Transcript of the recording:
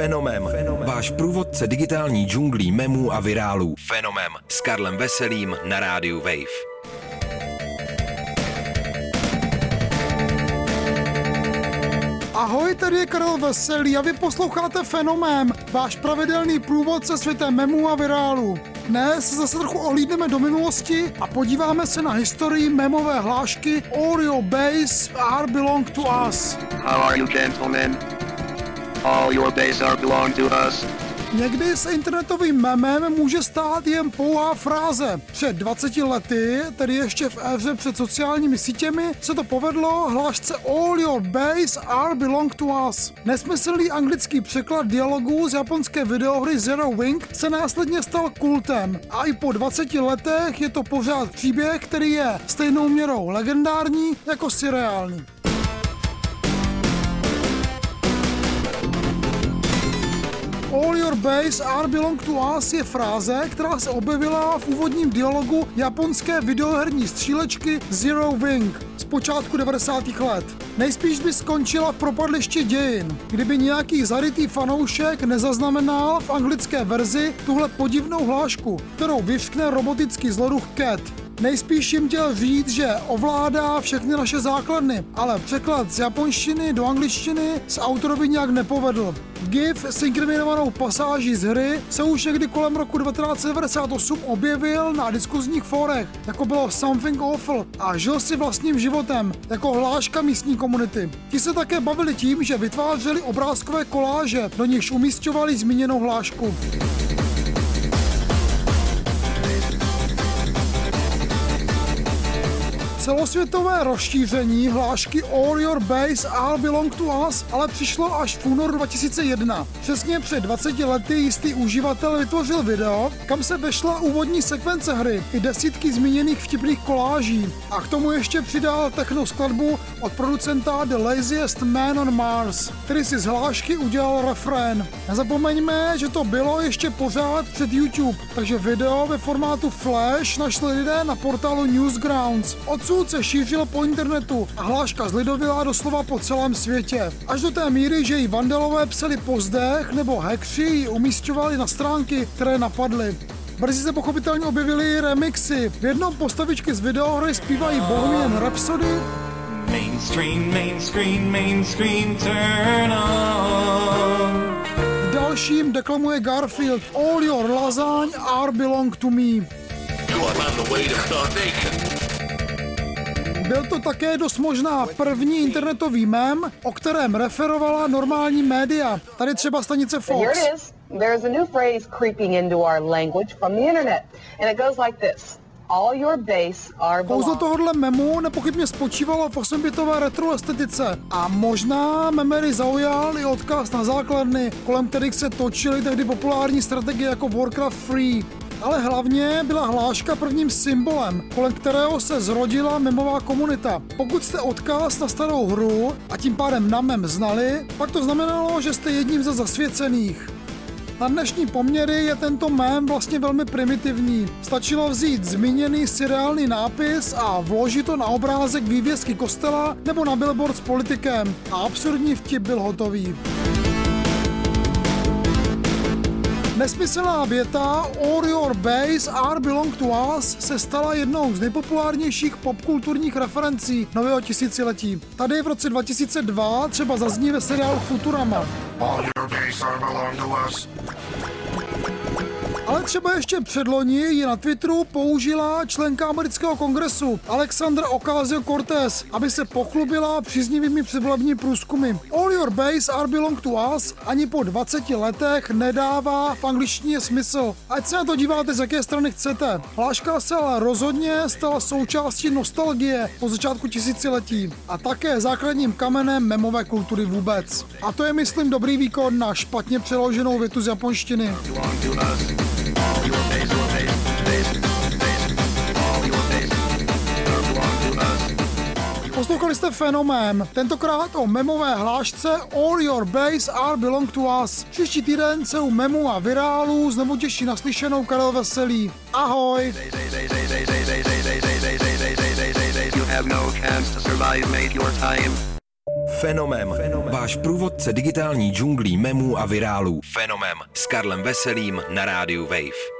Fenomem. Fenomem. Váš průvodce digitální džunglí memů a virálů. Fenomem. S Karlem Veselým na rádiu Wave. Ahoj, tady je Karel Veselý a vy posloucháte Fenomén, váš pravidelný průvod se světem memů a virálu. Dnes zase trochu ohlídneme do minulosti a podíváme se na historii memové hlášky All your base are belong to us. How are you gentlemen? All your base are belong to us. Někdy se internetovým memem může stát jen pouhá fráze. Před 20 lety, tedy ještě v éře před sociálními sítěmi, se to povedlo hlášce All your base are belong to us. Nesmyslný anglický překlad dialogu z japonské videohry Zero Wing se následně stal kultem a i po 20 letech je to pořád příběh, který je stejnou měrou legendární jako seriální. Base are belong to us je fráze, která se objevila v úvodním dialogu japonské videoherní střílečky Zero Wing z počátku 90. let. Nejspíš by skončila v propadlišti dějin, kdyby nějaký zarytý fanoušek nezaznamenal v anglické verzi tuhle podivnou hlášku, kterou vyvskne robotický zloduch Cat. Nejspíš jim chtěl říct, že ovládá všechny naše základny, ale překlad z japonštiny do angličtiny se autorovi nějak nepovedl. GIF s inkriminovanou pasáží z hry se už někdy kolem roku 1998 objevil na diskuzních fórech, jako bylo Something Awful a žil si vlastním životem, jako hláška místní komunity. Ti se také bavili tím, že vytvářeli obrázkové koláže, do nichž umístovali zmíněnou hlášku. Celosvětové rozšíření hlášky All Your Base All Belong to Us ale přišlo až v únoru 2001. Přesně před 20 lety jistý uživatel vytvořil video, kam se vešla úvodní sekvence hry i desítky zmíněných vtipných koláží a k tomu ještě přidal techno skladbu od producenta The Laziest Man on Mars, který si z hlášky udělal refrén. Nezapomeňme, že to bylo ještě pořád před YouTube, takže video ve formátu Flash našli lidé na portálu Newsgrounds. Odsud Odsud se šířil po internetu a hláška zlidovila doslova po celém světě. Až do té míry, že ji vandalové psali po zdech nebo hackři ji umístovali na stránky, které napadly. Brzy se pochopitelně objevily remixy. V jednom postavičky z videohry zpívají Bohemian Rhapsody, Main screen, main screen, main screen, turn on. v dalším deklamuje Garfield All your lasagne are belong to me. You are on the way to starvation. Byl to také dost možná první internetový mem, o kterém referovala normální média. Tady třeba stanice Fox. There's a new phrase creeping into our language from the internet. And it goes like this. All your base are Kouzlo tohohle memu nepochybně spočívalo v 8-bitové retro estetice a možná memery zaujal i odkaz na základny, kolem kterých se točily tehdy populární strategie jako Warcraft Free. Ale hlavně byla hláška prvním symbolem, kolem kterého se zrodila memová komunita. Pokud jste odkaz na starou hru a tím pádem na mem znali, pak to znamenalo, že jste jedním ze zasvěcených. Na dnešní poměry je tento mém vlastně velmi primitivní. Stačilo vzít zmíněný seriální nápis a vložit to na obrázek vývězky kostela nebo na billboard s politikem a absurdní vtip byl hotový. Nesmyslná věta All your base are belong to us se stala jednou z nejpopulárnějších popkulturních referencí nového tisíciletí. Tady v roce 2002 třeba zazní ve seriálu Futurama. All your base are belong to us. Ale třeba ještě předloni ji na Twitteru použila členka amerického kongresu Alexandra Ocasio-Cortez, aby se pochlubila příznivými předvolební průzkumy. All your base are belong to us ani po 20 letech nedává v angličtině smysl. Ať se na to díváte z jaké strany chcete. Hláška se ale rozhodně stala součástí nostalgie po začátku tisíciletí a také základním kamenem memové kultury vůbec. A to je, myslím, dobrý výkon na špatně přeloženou větu z japonštiny. Poslouchali jste Fenomén, tentokrát o memové hlášce All Your Base Are Belong to Us. Příští týden se u memu a virálů znovu těší naslyšenou Karel Veselý. Ahoj! You have no chance to survive, made your time. Fenomem. Fenomem. Váš průvodce digitální džunglí memů a virálů. Fenomem. S Karlem Veselým na rádiu Wave.